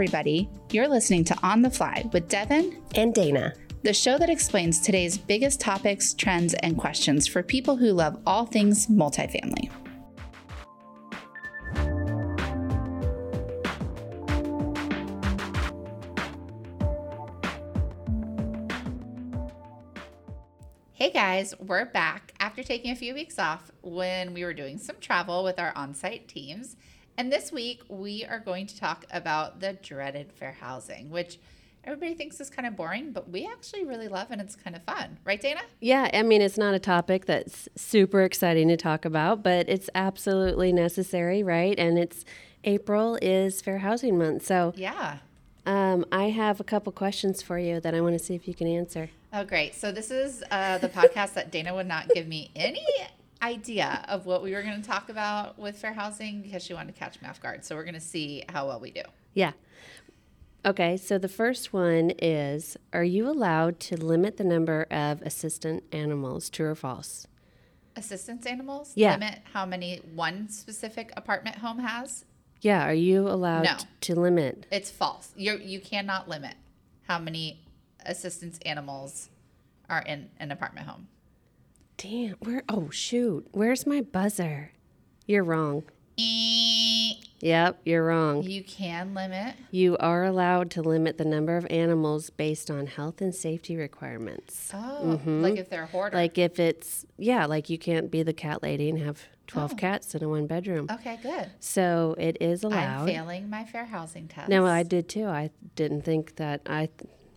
everybody. You're listening to On the Fly with Devin, And Dana. the show that explains today's biggest topics, trends, and questions for people who love all things multifamily. Hey guys, we're back after taking a few weeks off when we were doing some travel with our on site teams. And this week we are going to talk about the dreaded fair housing, which everybody thinks is kind of boring, but we actually really love and it's kind of fun. Right, Dana? Yeah, I mean, it's not a topic that's super exciting to talk about, but it's absolutely necessary, right? And it's April is Fair Housing Month. So Yeah. um, I have a couple questions for you that I want to see if you can answer. Oh, great. So this is uh, the podcast that Dana would not give me any idea of what we were going to talk about with fair housing because she wanted to catch me off guard. So we're going to see how well we do. Yeah. Okay, so the first one is Are you allowed to limit the number of assistant animals, true or false? Assistance animals Yeah. limit how many one specific apartment home has. Yeah, are you allowed No. to limit? It's false. You you cannot limit how many assistance animals are in an apartment home. Damn, where? Oh, shoot. Where's my buzzer? You're wrong. Yep, you're wrong. You can limit. You are allowed to limit the number of animals based on health and safety requirements. Oh, mm-hmm. like if they're a hoarder. Like if it's, yeah, like you can't be the cat lady and have 12 Oh. cats in a one bedroom. okay, good. So it is allowed. I'm failing my fair housing test. No, I did too. I didn't think that I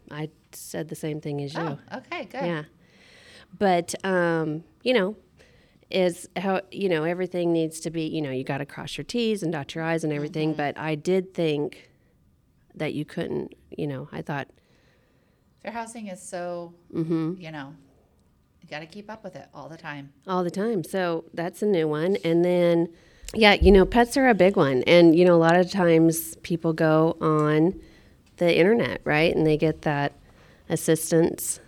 I said the same thing as you. Oh, okay, good. Yeah. But um, you know, is how you know everything needs to be, you know, you got to cross your T's and dot your I's and everything, Mm-hmm. but I did think that you couldn't, you know, I thought Fair housing is so, Mm-hmm. you know, you got to keep up with it all the time. all the time. So that's a new one. And then yeah, you know, pets are a big one. And you know, a lot of times people go on the internet, right? And they get that assistance.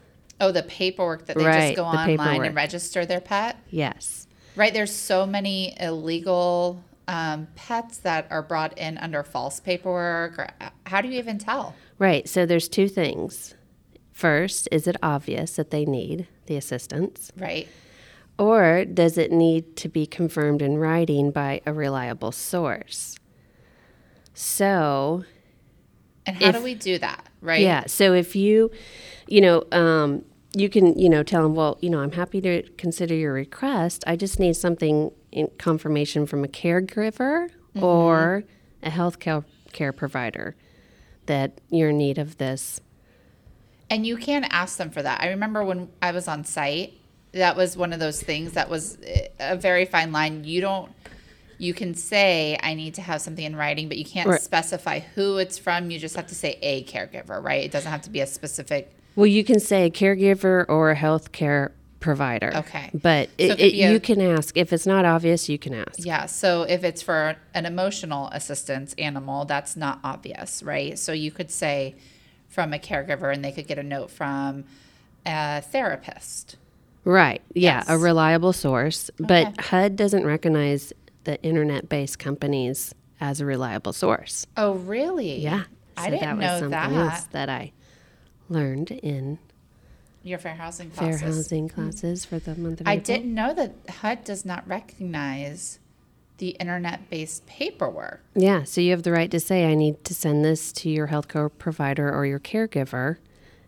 Oh, the paperwork that they Right, just go online paperwork. and register their pet. Yes. Right. There's so many illegal um, pets that are brought in under false paperwork. Or uh, how do you even tell? Right. So there's two things. First, is it obvious that they need the assistance? Right. Or does it need to be confirmed in writing by a reliable source? So, And how If- do we do that? Right. yeah. So if you, you know, um, you can, you know, tell them, well, you know, I'm happy to consider your request. I just need something in confirmation from a caregiver or a health care, care provider that you're in need of this. And you can ask them for that. I remember when I was on site, that was one of those things that was eh, a very fine line. You don't, you can say, I need to have something in writing, but you can't Right. specify who it's from. You just have to say a caregiver, right? It doesn't have to be a specific. Well, you can say a caregiver or a health care provider. Okay. But So it, it it, a- you can ask. If it's not obvious, you can ask. Yeah. So if it's for an emotional assistance animal, that's not obvious, right? So you could say from a caregiver and they could get a note from a therapist. Right. Yeah, a reliable source. But Okay. HUD doesn't recognize the internet based companies as a reliable source. Oh, really? Yeah. I didn't that was know something that. else that I learned in Your fair housing fair classes. housing classes for the month of I April. didn't know that HUD does not recognize the internet based paperwork. Yeah, so you have the right to say, I need to send this to your healthcare provider or your caregiver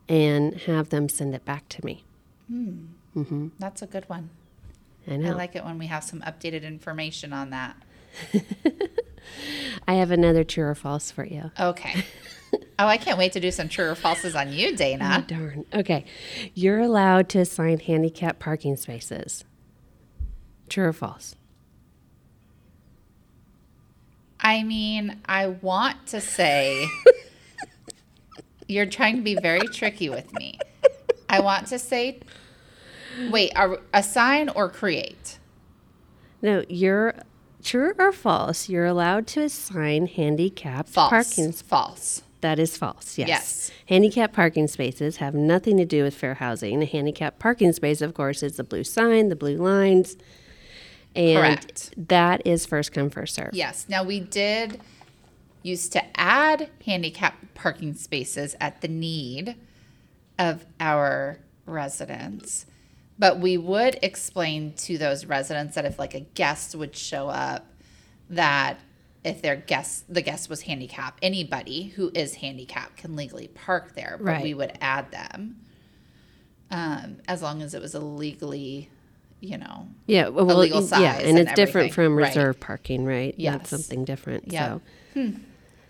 and have them send it back to me. Mm. Mm-hmm. That's a good one. I know. I like it when we have some updated information on that. I have another true or false for you. Okay. oh, I can't wait to do some true or falses on you, Oh, Dana. darn. Okay. You're allowed to assign handicap parking spaces. True or false? I mean, I want to say you're trying to be very tricky with me. I want to say, wait, are, assign or create? No, you're true or false. You're allowed to assign handicapped False. parking. False. That is false. Yes. Yes. Handicap parking spaces have nothing to do with fair housing. A handicap parking space, of course, is the blue sign, the blue lines, and Correct. that is first come first serve. Yes. Now we did used to add handicap parking spaces at the need of our residents. But we would explain to those residents that if like a guest would show up, that if their guest the guest was handicapped, anybody who is handicapped can legally park there. But Right. we would add them. Um, as long as it was a legally, you know, Yeah, well, legal yeah, and and it's different from Right. reserve parking, right? Yes. That's something different. Yeah. So,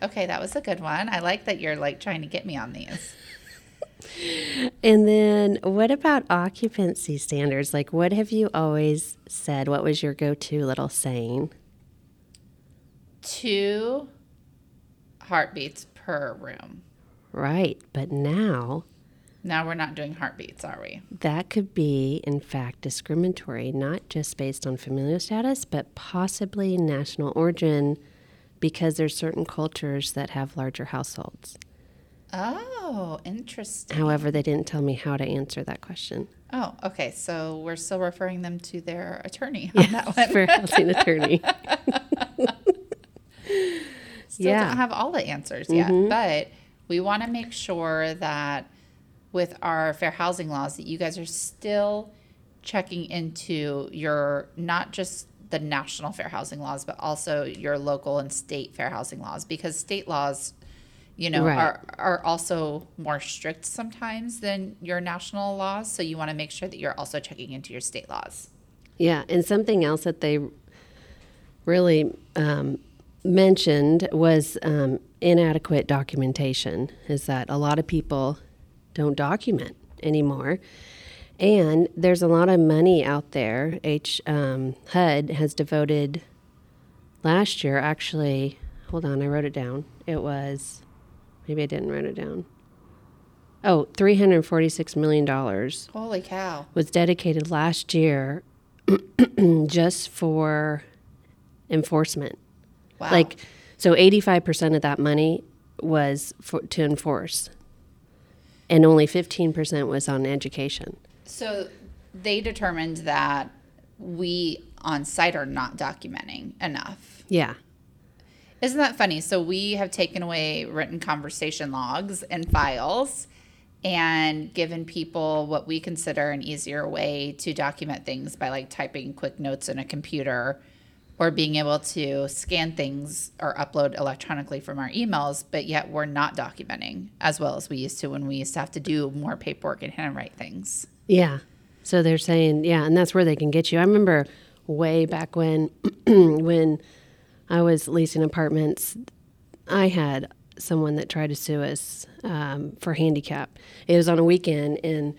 Okay, that was a good one. I like that you're like trying to get me on these. and then what about occupancy standards? Like, what have you always said? What was your go-to little saying? Two heartbeats per room. Right, but now Now we're not doing heartbeats, are we? that could be, in fact, discriminatory, not just based on familial status, but possibly national origin, because there's certain cultures that have larger households. Oh, interesting. However, they didn't tell me how to answer that question. Oh, okay. So we're still referring them to their attorney on that one. For housing attorney. Still Yeah. Mm-hmm. don't have all the answers yet, but we want to make sure that with our fair housing laws that you guys are still checking into your not just the national fair housing laws, but also your local and state fair housing laws because state laws, you know, Right. are are also more strict sometimes than your national laws. So you want to make sure that you're also checking into your state laws. Yeah, and something else that they really um, mentioned was um, inadequate documentation. Is that a lot of people don't document anymore, and there's a lot of money out there. H um, HUD has devoted last year. Actually, hold on, I wrote it down. It was maybe I didn't write it down. Oh, $346 million Holy cow. was dedicated last year just for enforcement. Wow. Like, so 85% of that money was for, to enforce, and only 15% was on education. So they determined that we on site are not documenting enough. Yeah. Isn't that funny? So we have taken away written conversation logs and files and given people what we consider an easier way to document things by like typing quick notes in a computer or being able to scan things or upload electronically from our emails, but yet we're not documenting as well as we used to when we used to have to do more paperwork and handwrite things. Yeah. So they're saying, yeah, and that's where they can get you. I remember way back when, when I was leasing apartments, I had someone that tried to sue us um, for handicap. It was on a weekend, and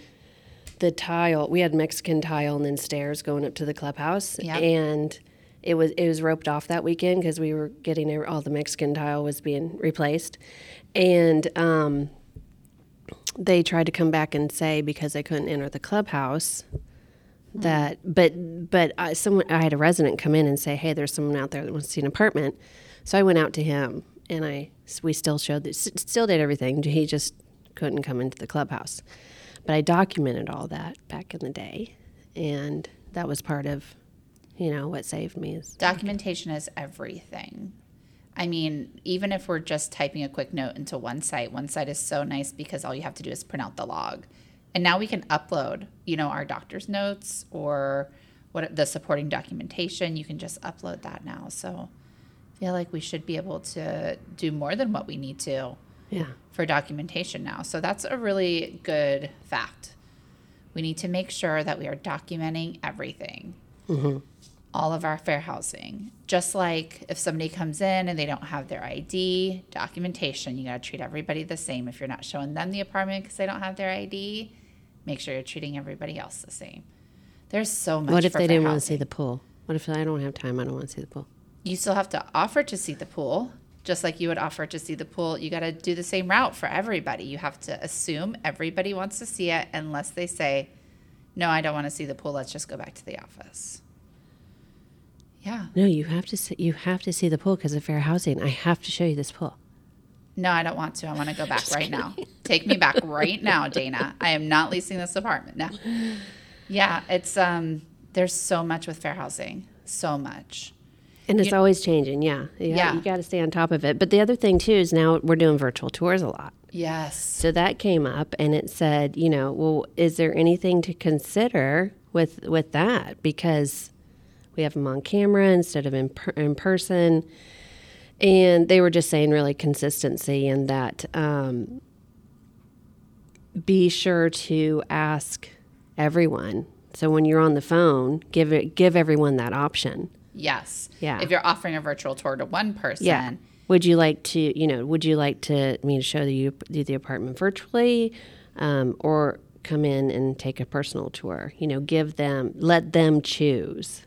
the tile we had Mexican tile and then stairs going up to the clubhouse, Yep. and it was it was roped off that weekend because we were getting all the Mexican tile was being replaced, and um, they tried to come back and say because they couldn't enter the clubhouse that but but I, someone I had a resident come in and say hey there's someone out there that wants to see an apartment. So I went out to him and I we still showed this still did everything. He just couldn't come into the clubhouse. But I documented all that back in the day and that was part of you know what saved me is Documentation is everything. I mean, even if we're just typing a quick note into OneSite, one site is so nice because all you have to do is print out the log. And now we can upload, you know, our doctor's notes or what the supporting documentation. You can just upload that now. So I feel like we should be able to do more than what we need to yeah for documentation now. So that's a really good fact. We need to make sure that we are documenting everything, mm-hmm. All of our fair housing. Just like if somebody comes in and they don't have their ID, documentation, you got to treat everybody the same. If you're not showing them the apartment because they don't have their ID, make sure you're treating everybody else the same. There's so much. what if they didn't want to see the pool what if I don't have time I don't want to see the pool you still have to offer to see the pool just like you would offer to see the pool you got to do the same route for everybody you have to assume everybody wants to see it unless they say no i don't want to see the pool let's just go back to the office yeah no you have to see, you have to see the pool because of fair housing I have to show you this pool no i don't want to i want to go back right now take me back right now dana i am not leasing this apartment no yeah it's um there's so much with fair housing so much And it's always changing. Yeah. Yeah. Yeah. You got to stay on top of it. But the other thing, too, is now we're doing virtual tours a lot. Yes. So that came up and it said, you know, well, is there anything to consider with with that because we have them on camera instead of in, per, in person. And they were just saying really consistency and that um, be sure to ask everyone. So when you're on the phone, give it give everyone that option. Yes. Yeah. If you're offering a virtual tour to one person, Yeah. Would you like to, you know, would you like to me to show you the, the apartment virtually, um, or come in and take a personal tour? You know, give them, let them choose.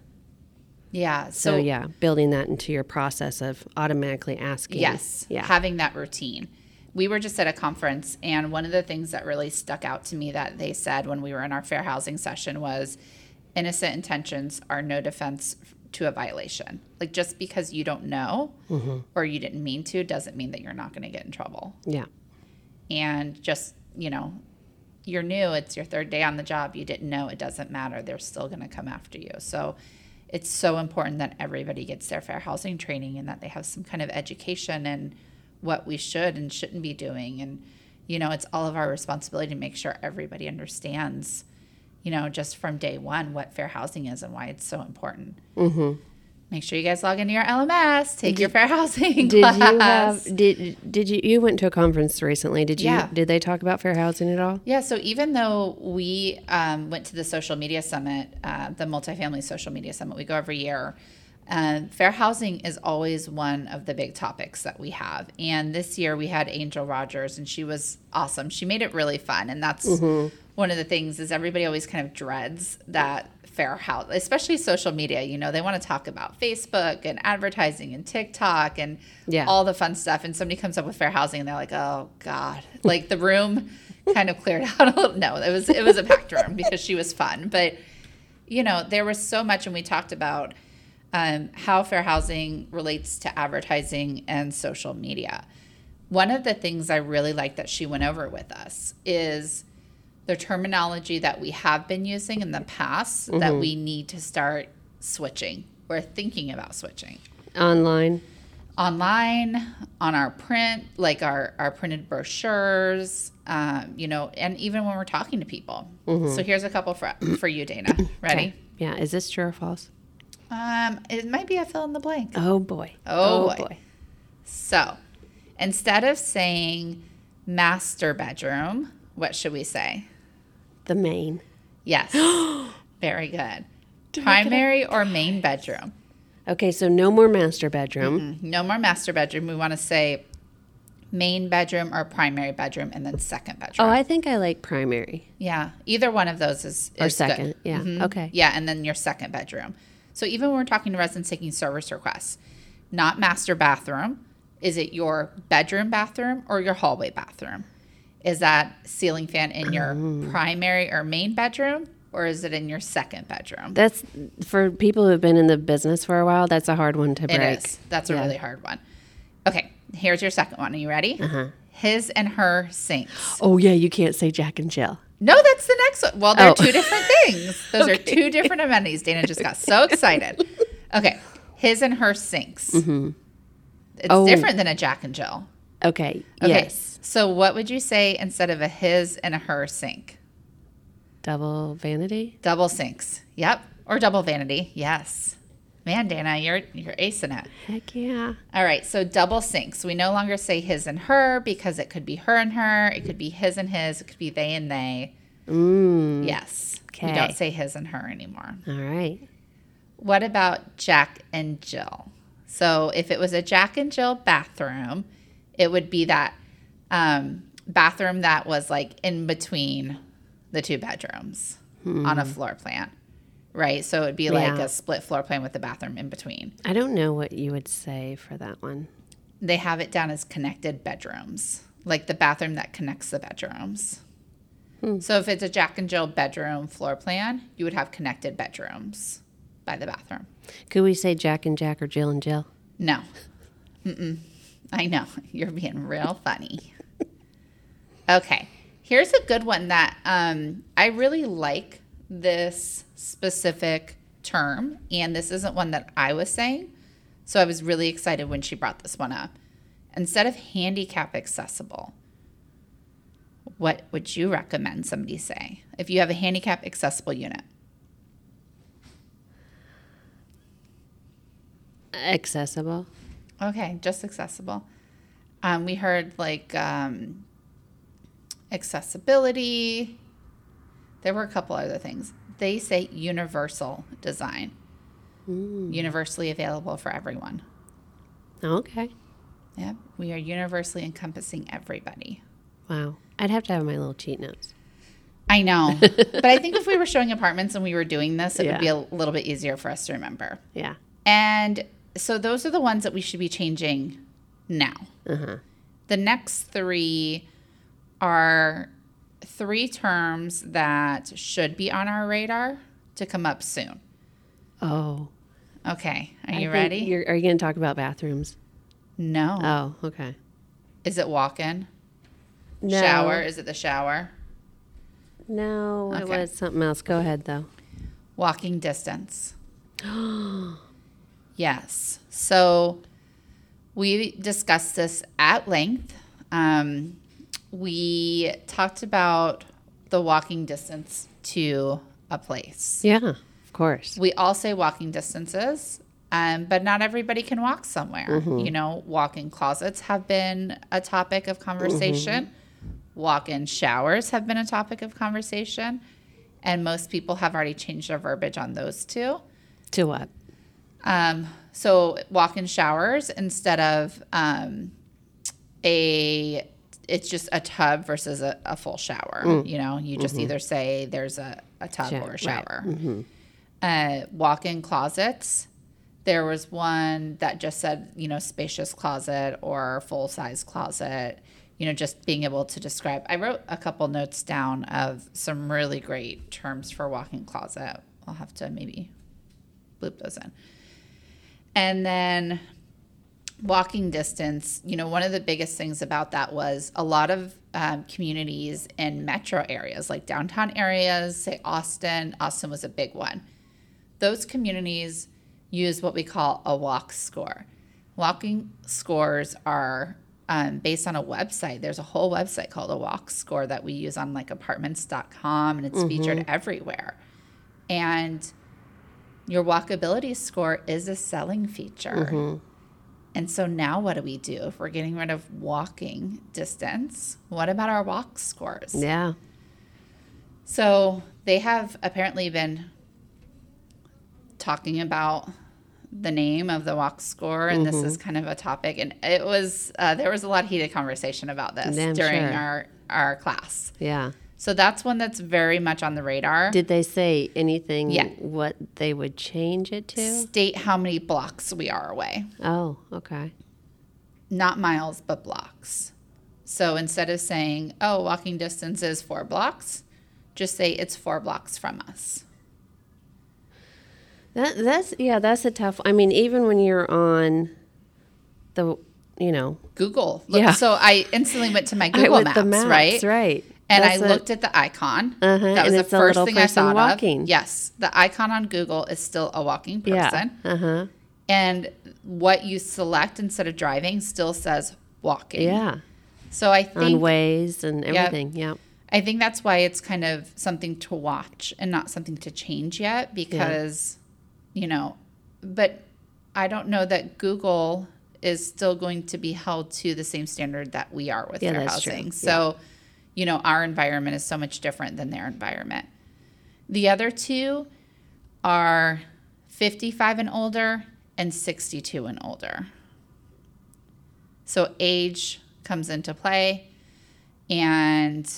Yeah. So, So, yeah, building that into your process of automatically asking. yes, Yeah. having that routine. We were just at a conference, and one of the things that really stuck out to me that they said when we were in our fair housing session was innocent intentions are no defense to a violation. Like just because you don't know Mm-hmm. or you didn't mean to doesn't mean that you're not going to get in trouble. yeah. and just you know you're new it's your third day on the job you didn't know it doesn't matter they're still going to come after you so it's so important that everybody gets their fair housing training and that they have some kind of education and what we should and shouldn't be doing and you know it's all of our responsibility to make sure everybody understands you know just from day one what fair housing is and why it's so important Mm-hmm. Make sure you guys log into your lms take your fair housing Did class. you have, did, did you, you went to a conference recently. Did you, Yeah. did they talk about fair housing at all? Yeah, so even though we um, went to the social media summit, uh, the multifamily social media summit, we go every year. Um, fair housing is always one of the big topics that we have. And this year we had Angel Rogers, and she was awesome. She made it really fun, and that's one of the things is everybody always kind of dreads that fair house, especially social media. You know, they want to talk about Facebook and advertising and TikTok and Yeah. all the fun stuff. And somebody comes up with fair housing, and they're like, "Oh God!" Like the room kind of cleared out. a little. No, it was it was a packed room because she was fun, but you know, there was so much, and we talked about um, how fair housing relates to advertising and social media. One of the things I really like that she went over with us is the terminology that we have been using in the past that we need to start switching. We're thinking about switching Online. online on our print like our our printed brochures um, you know and even when we're talking to people so here's a couple for for you dana ready Okay. Yeah. Is this true or false? um it might be a fill in the blank Oh boy. Oh, boy. so instead of saying master bedroom what should we say The main. yes very good primary or main bedroom Okay, so no more master bedroom. no more master bedroom we want to say main bedroom or primary bedroom and then second bedroom Oh, I think I like primary. Yeah, either one of those is, Or is good. second, yeah, Mhm. okay. Yeah, and then your second bedroom. So even when we're talking to residents taking service requests, not master bathroom, is it your bedroom bathroom or your hallway bathroom? Is that ceiling fan in your Oh. primary or main bedroom or is it in your second bedroom? That's for people who have been in the business for a while. That's a hard one to break. It is. That's a Yeah. really hard one. Okay, here's your second one. Are you ready? Uh-huh. His and her sinks. Oh yeah, you can't say Jack and Jill. No, that's the next one. Well, they're Oh. two different things. Those are two different amenities. Dana just got so excited. Okay, his and her sinks. It's Oh. different than a Jack and Jill. Okay. Okay, Yes. So what would you say instead of a his and a her sink? Double vanity. Double sinks. Yep. Or double vanity. Yes. Man, Dana, you're you're acing it. Heck yeah. All right, so double sinks. We no longer say his and her because it could be her and her, it could be his and his, it could be they and they. Mm. Yes. Okay. We don't say his and her anymore. All right. What about Jack and Jill? So if it was a Jack and Jill bathroom, it would be that um, bathroom that was like in between the two bedrooms on a floor plan, right? So it would be like Yeah. a split floor plan with the bathroom in between. I don't know what you would say for that one. They have it down as connected bedrooms, like the bathroom that connects the bedrooms. So if it's a Jack and Jill bedroom floor plan, you would have connected bedrooms by the bathroom. Could we say Jack and Jack or Jill and Jill? No. Mm-mm. I know. You're being real funny. Okay. Here's a good one that um, I really like this specific term. And this isn't one that I was saying, So I was really excited when she brought this one up. Instead of handicap accessible, what would you recommend somebody say if you have a handicap accessible unit? Accessible. Okay, just accessible. Um, we heard like um, accessibility. There were a couple other things. They say universal design, universally available for everyone. Okay. Yep, we are universally encompassing everybody. Wow. I'd have to have my little cheat notes. I know, but I think if we were showing apartments and we were doing this, it Yeah. would be a little bit easier for us to remember. Yeah. And so those are the ones that we should be changing now. Uh-huh. The next three are three terms that should be on our radar to come up soon. Oh. Okay, are I you ready? You're, are you going to talk about bathrooms? No. Oh, okay. Is it walk in? No. Shower? Is it the shower? No, it was something else. Go ahead, though. Walking distance. yes. So we discussed this at length. Um, we talked about the walking distance to a place. Yeah, of course. We all say walking distances, um, but not everybody can walk somewhere. You know, walk in closets have been a topic of conversation, walk in showers have been a topic of conversation, and most people have already changed their verbiage on those two. To what? Um, so walk in showers instead of um, a it's just a tub versus a, a full shower. Mm. You know, you just mm-hmm. either say there's a, a tub Sho- or a right. shower. Mm-hmm. Uh, walk in closets. There was one that just said, you know, spacious closet or full size closet. You know, just being able to describe. I wrote a couple notes down of some really great terms for walk-in closet. I'll have to maybe loop those in. And then walking distance, you know, one of the biggest things about that was a lot of um, communities in metro areas, like downtown areas, say Austin. Austin was a big one. Those communities use what we call a walk score. Walking scores are um, based on a website. There's a whole website called a walk score that we use on like apartments.com and it's featured everywhere. And your walkability score is a selling feature. And so now what do we do if we're getting rid of walking distance? What about our walk scores? Yeah. So they have apparently been talking about the name of the walk score, and this is kind of a topic. And it was uh, there was a lot of heated conversation about this I'm during sure. our our class. Yeah. So that's one that's very much on the radar. Did they say anything Yeah. what they would change it to? State how many blocks we are away. Oh, okay. not miles, but blocks. So instead of saying, oh, walking distance is four blocks, just say it's four blocks from us. That that's yeah, that's a tough. I mean, even when you're on the, you know, Google. Look, Yeah. So I instantly went to my Google maps, the maps, right? That's right? And That's I a- looked at the icon. Uh-huh, That was the first thing I thought walking. of. Yes, the icon on Google is still a walking person, Yeah. Uh huh. and what you select instead of driving still says walking. Yeah. So I think On Waze and everything. Yeah. I think that's why it's kind of something to watch and not something to change yet because, you know, but I don't know that Google is still going to be held to the same standard that we are with Yeah, true. housing. So, you know, our environment is so much different than their environment. The other two are 55 and older and 62 and older. So age comes into play and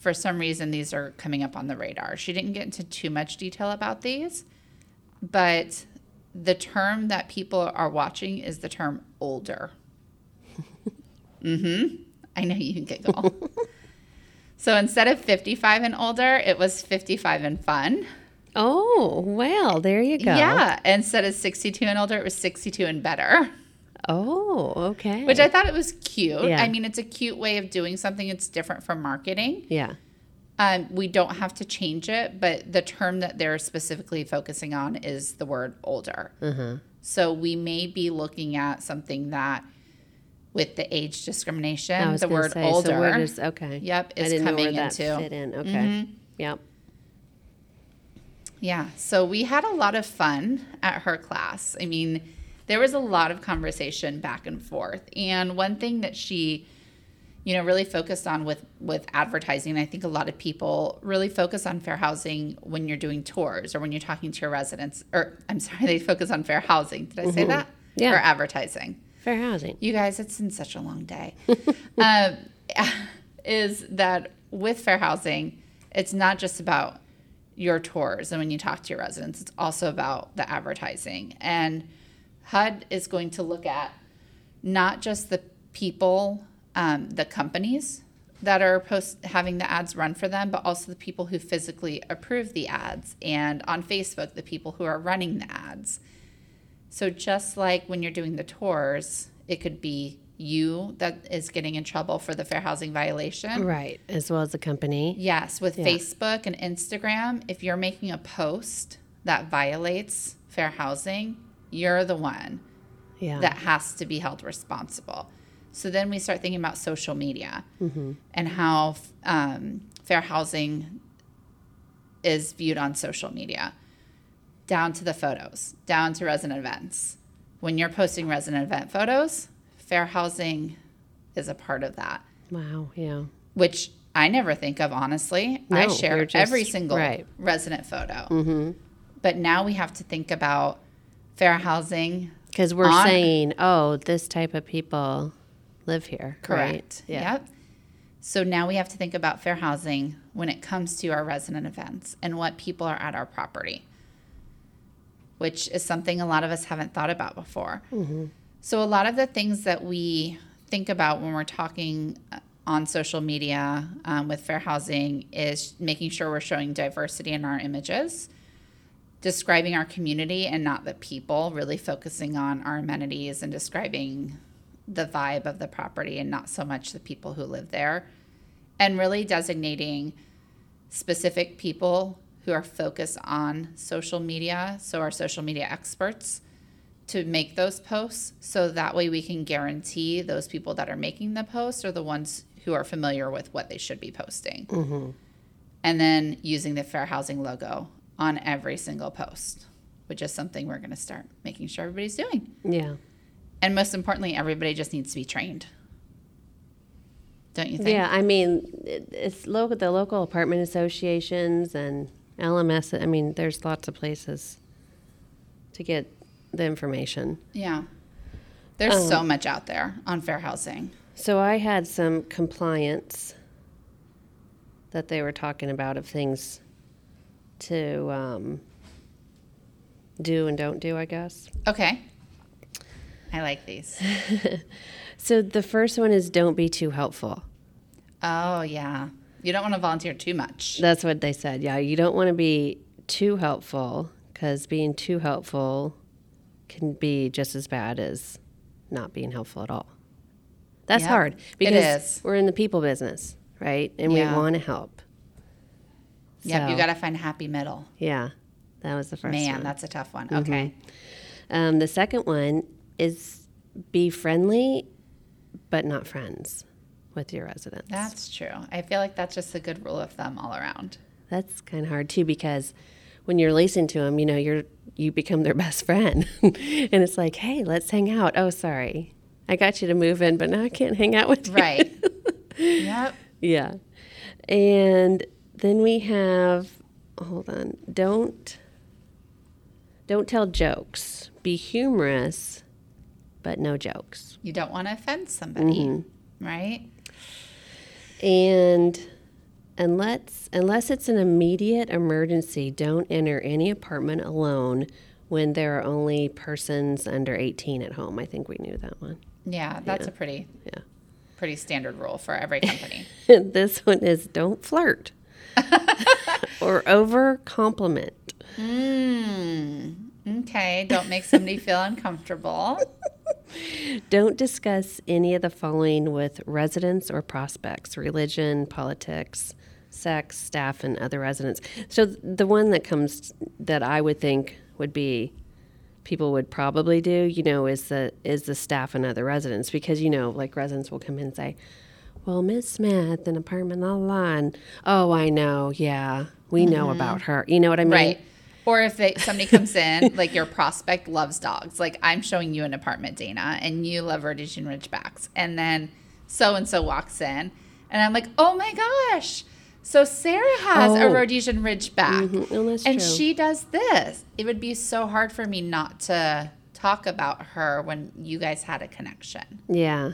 for some reason these are coming up on the radar. She didn't get into too much detail about these, but the term that people are watching is the term older. mm hmm. I know you can giggle. so instead of 55 and older, it was 55 and fun. Oh, well, there you go. Yeah, instead of 62 and older, it was 62 and better. Oh, okay. Which I thought it was cute. Yeah. I mean, it's a cute way of doing something. It's different from marketing. yeah. Um, we don't have to change it, but the term that they're specifically focusing on is the word older. So we may be looking at something that with the age discrimination, the word say, older. So where does, okay. Yep, is coming into. fit in. Okay. Mhm. Yep. Yeah, so we had a lot of fun at her class. I mean, there was a lot of conversation back and forth. And one thing that she, you know, really focused on with with advertising, I think a lot of people really focus on fair housing when you're doing tours or when you're talking to your residents. Or I'm sorry, they focus on fair housing. Did I say that? Yeah. Or advertising. Fair housing. You guys, it's been such a long day. um, is that with fair housing, it's not just about your tours and when you talk to your residents, it's also about the advertising. And HUD is going to look at not just the people, um, the companies that are post having the ads run for them, but also the people who physically approve the ads, and on Facebook, the people who are running the ads. So just like when you're doing the tours, it could be you that is getting in trouble for the fair housing violation. Right. As well as the company. Yes, with Yeah. Facebook and Instagram, if you're making a post that violates fair housing, you're the one Yeah. that has to be held responsible. So then we start thinking about social media and how um, fair housing is viewed on social media, down to the photos, down to resident events. When you're posting resident event photos, fair housing is a part of that, wow. Yeah. which I never think of honestly. No, I share just- every single right. resident photo. Mm-hmm. But now we have to think about fair housing Because we're On- saying, oh, this type of people live here. Correct. Right? Yeah. Yep. So now we have to think about fair housing when it comes to our resident events and what people are at our property, which is something a lot of us haven't thought about before. Mm-hmm. So a lot of the things that we think about when we're talking uh, on social media um, with fair housing is making sure we're showing diversity in our images describing our community and not the people, really focusing on our amenities and describing the vibe of the property and not so much the people who live there. And really designating specific people who are focused on social media, so our social media experts, to make those posts. So that way we can guarantee those people that are making the posts are the ones who are familiar with what they should be posting. Mm-hmm. And then using the fair housing logo on every single post, which is something we're going to start making sure everybody's doing. Yeah. And most importantly, everybody just needs to be trained. Don't you think? Yeah, I mean, it's local. The local apartment associations and LMS. I mean, there's lots of places to get the information. Yeah. There's Um, so much out there on fair housing. So I had some compliance that they were talking about of things to um, do and don't do. I guess. Okay. I like these. So the first one is don't be too helpful. Oh, yeah. You don't want to volunteer too much. That's what they said. Yeah, you don't want to be too helpful because being too helpful can be just as bad as not being helpful at all. That's hard because we're in the people business, right? And Yeah. we want to help. Yep, you got to find a happy middle. Yeah, that was the first Man, one. Mm-hmm. that's a tough one. Okay. Um, the second one is be friendly, but not friends with your residents. That's true. I feel like that's just a good rule of thumb all around. That's kind of hard too because when you're leasing to them, you know, you're you become their best friend, and it's like, hey, let's hang out. Oh, sorry, I got you to move in, but now I can't hang out with you. Right. yep. Yeah, and then we have, hold on, don't don't tell jokes. Be humorous, but no jokes. You don't want to offend somebody, Mm-hmm. right? And unless unless it's an immediate emergency, don't enter any apartment alone when there are only persons under 18 at home. I think we knew that one. Yeah, that's a pretty Yeah. pretty standard rule for every company. this one is don't flirt or over compliment. mm, okay, don't make somebody feel uncomfortable. Don't discuss any of the following with residents or prospects religion, politics, sex, staff, and other residents. So, the one that comes that I would think would be people would probably do, you know, is the is the staff and other residents because you know, like residents will come in and say, "Well, Miss Smith, an apartment la la," la," and oh, I know, yeah, we know mm-hmm. about her. You know what I mean? Right. Or if they, somebody comes in, like your prospect loves dogs. Like I'm showing you an apartment, Dana, and you love Rhodesian Ridgebacks. And then so and so walks in, and I'm like, oh my gosh. So Sarah has a Oh. Rhodesian Ridgeback, Mhm. Oh, and true. she does this. It would be so hard for me not to talk about her when you guys had a connection. Yeah,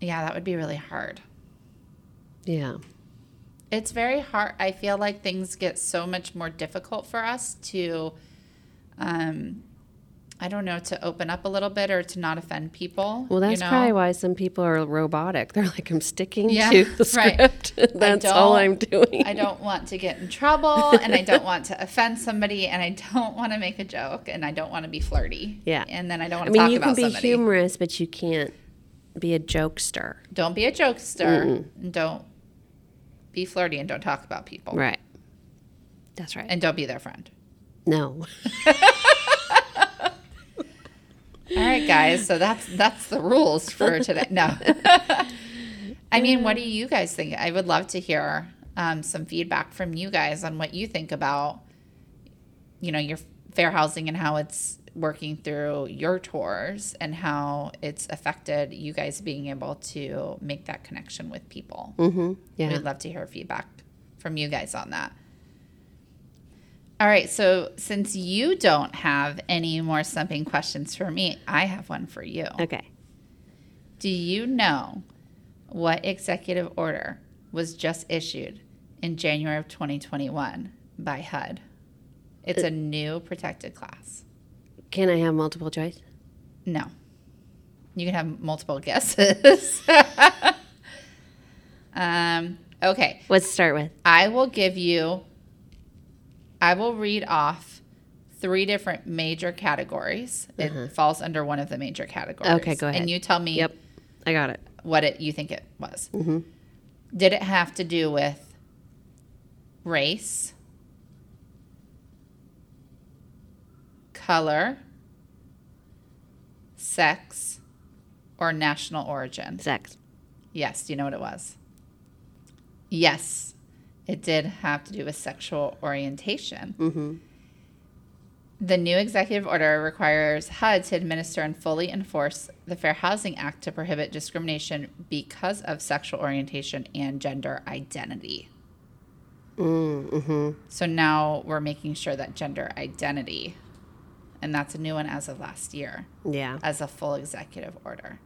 Yeah, that would be really hard. yeah, It's very hard. I feel like things get so much more difficult for us to, um, I don't know, to open up a little bit or to not offend people. Well, that's you know? probably why some people are robotic. They're like, I'm sticking Yeah, to the right. script. that's all I'm doing. I don't want to get in trouble and I don't want to offend somebody and I don't want to make a joke and I don't want to be flirty. Yeah. And then I don't want to I mean, talk you about can be somebody. humorous, but you can't be a jokester. Don't be a jokester and don't be flirty and don't talk about people. Right. That's right. And don't be their friend. no. All right, guys. So that's that's the rules for today. No, I mean, what do you guys think? I would love to hear um, some feedback from you guys on what you think about, you know, your fair housing and how it's working through your tours and how it's affected you guys being able to make that connection with people. Mm-hmm. Yeah. We'd love to hear feedback from you guys on that. All right, so since you don't have any more stumping questions for me, I have one for you. Okay. Do you know what executive order was just issued in January of 2021 by HUD? It's a new protected class. Can I have multiple choice? No. You can have multiple guesses. um, okay. Let's start with. I will give you, I will read off three different major categories. It falls under one of the major categories. Uh-huh. Okay, go ahead. And you tell me Yep. I got it. what it you think it was. Mm-hmm. Did it have to do with race, color, sex, or national origin? Sex. Yes. Do you know what it was? Yes. It did have to do with sexual orientation. Mm-hmm. The new executive order requires HUD to administer and fully enforce the Fair Housing Act to prohibit discrimination because of sexual orientation and gender identity. Mm-hmm. So now we're making sure that gender identity, and that's a new one as of last year, Yeah. as a full executive order.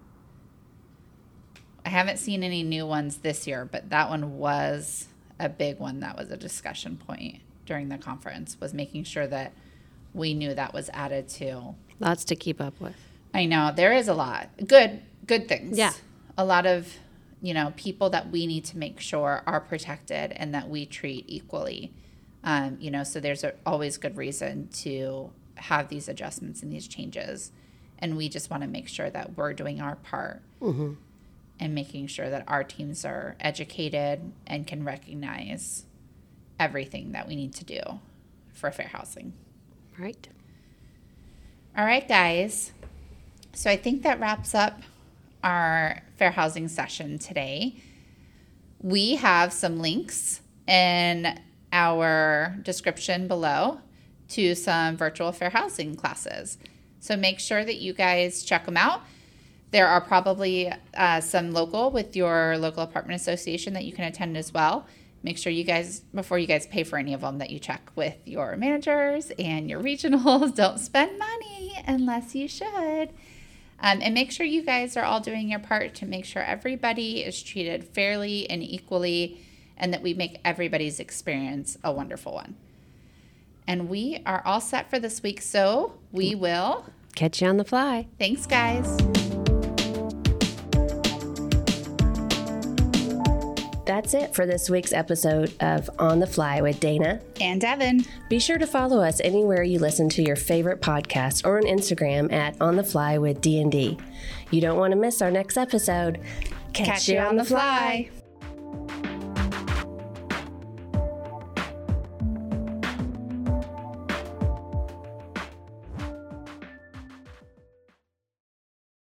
I haven't seen any new ones this year, but that one was a big one that was a discussion point during the conference was making sure that we knew that was added to. Lots to keep up with. I know there is a lot. Good good things. Yeah. A lot of, you know, people that we need to make sure are protected and that we treat equally. Um, you know, so there's a, always good reason to have these adjustments and these changes. And we just want to make sure that we're doing our part Mm-hmm. and making sure that our teams are educated and can recognize everything that we need to do for fair housing. Right. All right, guys. So I think that wraps up our fair housing session today. We have some links in our description below to some virtual fair housing classes. So make sure that you guys check them out. There are probably uh, some local with your local apartment association that you can attend as well. Make sure you guys, before you guys pay for any of them, that you check with your managers and your regionals. Don't spend money unless you should. Um, and make sure you guys are all doing your part to make sure everybody is treated fairly and equally and that we make everybody's experience a wonderful one. And we are all set for this week. So we will. Catch you on the fly. Thanks, guys. That's it for this week's episode of On the Fly with Dana. And Devin. Be sure to follow us anywhere you listen to your favorite podcast or on Instagram at On the Fly with D&D. You don't want to miss our next episode. Catch, you on the fly.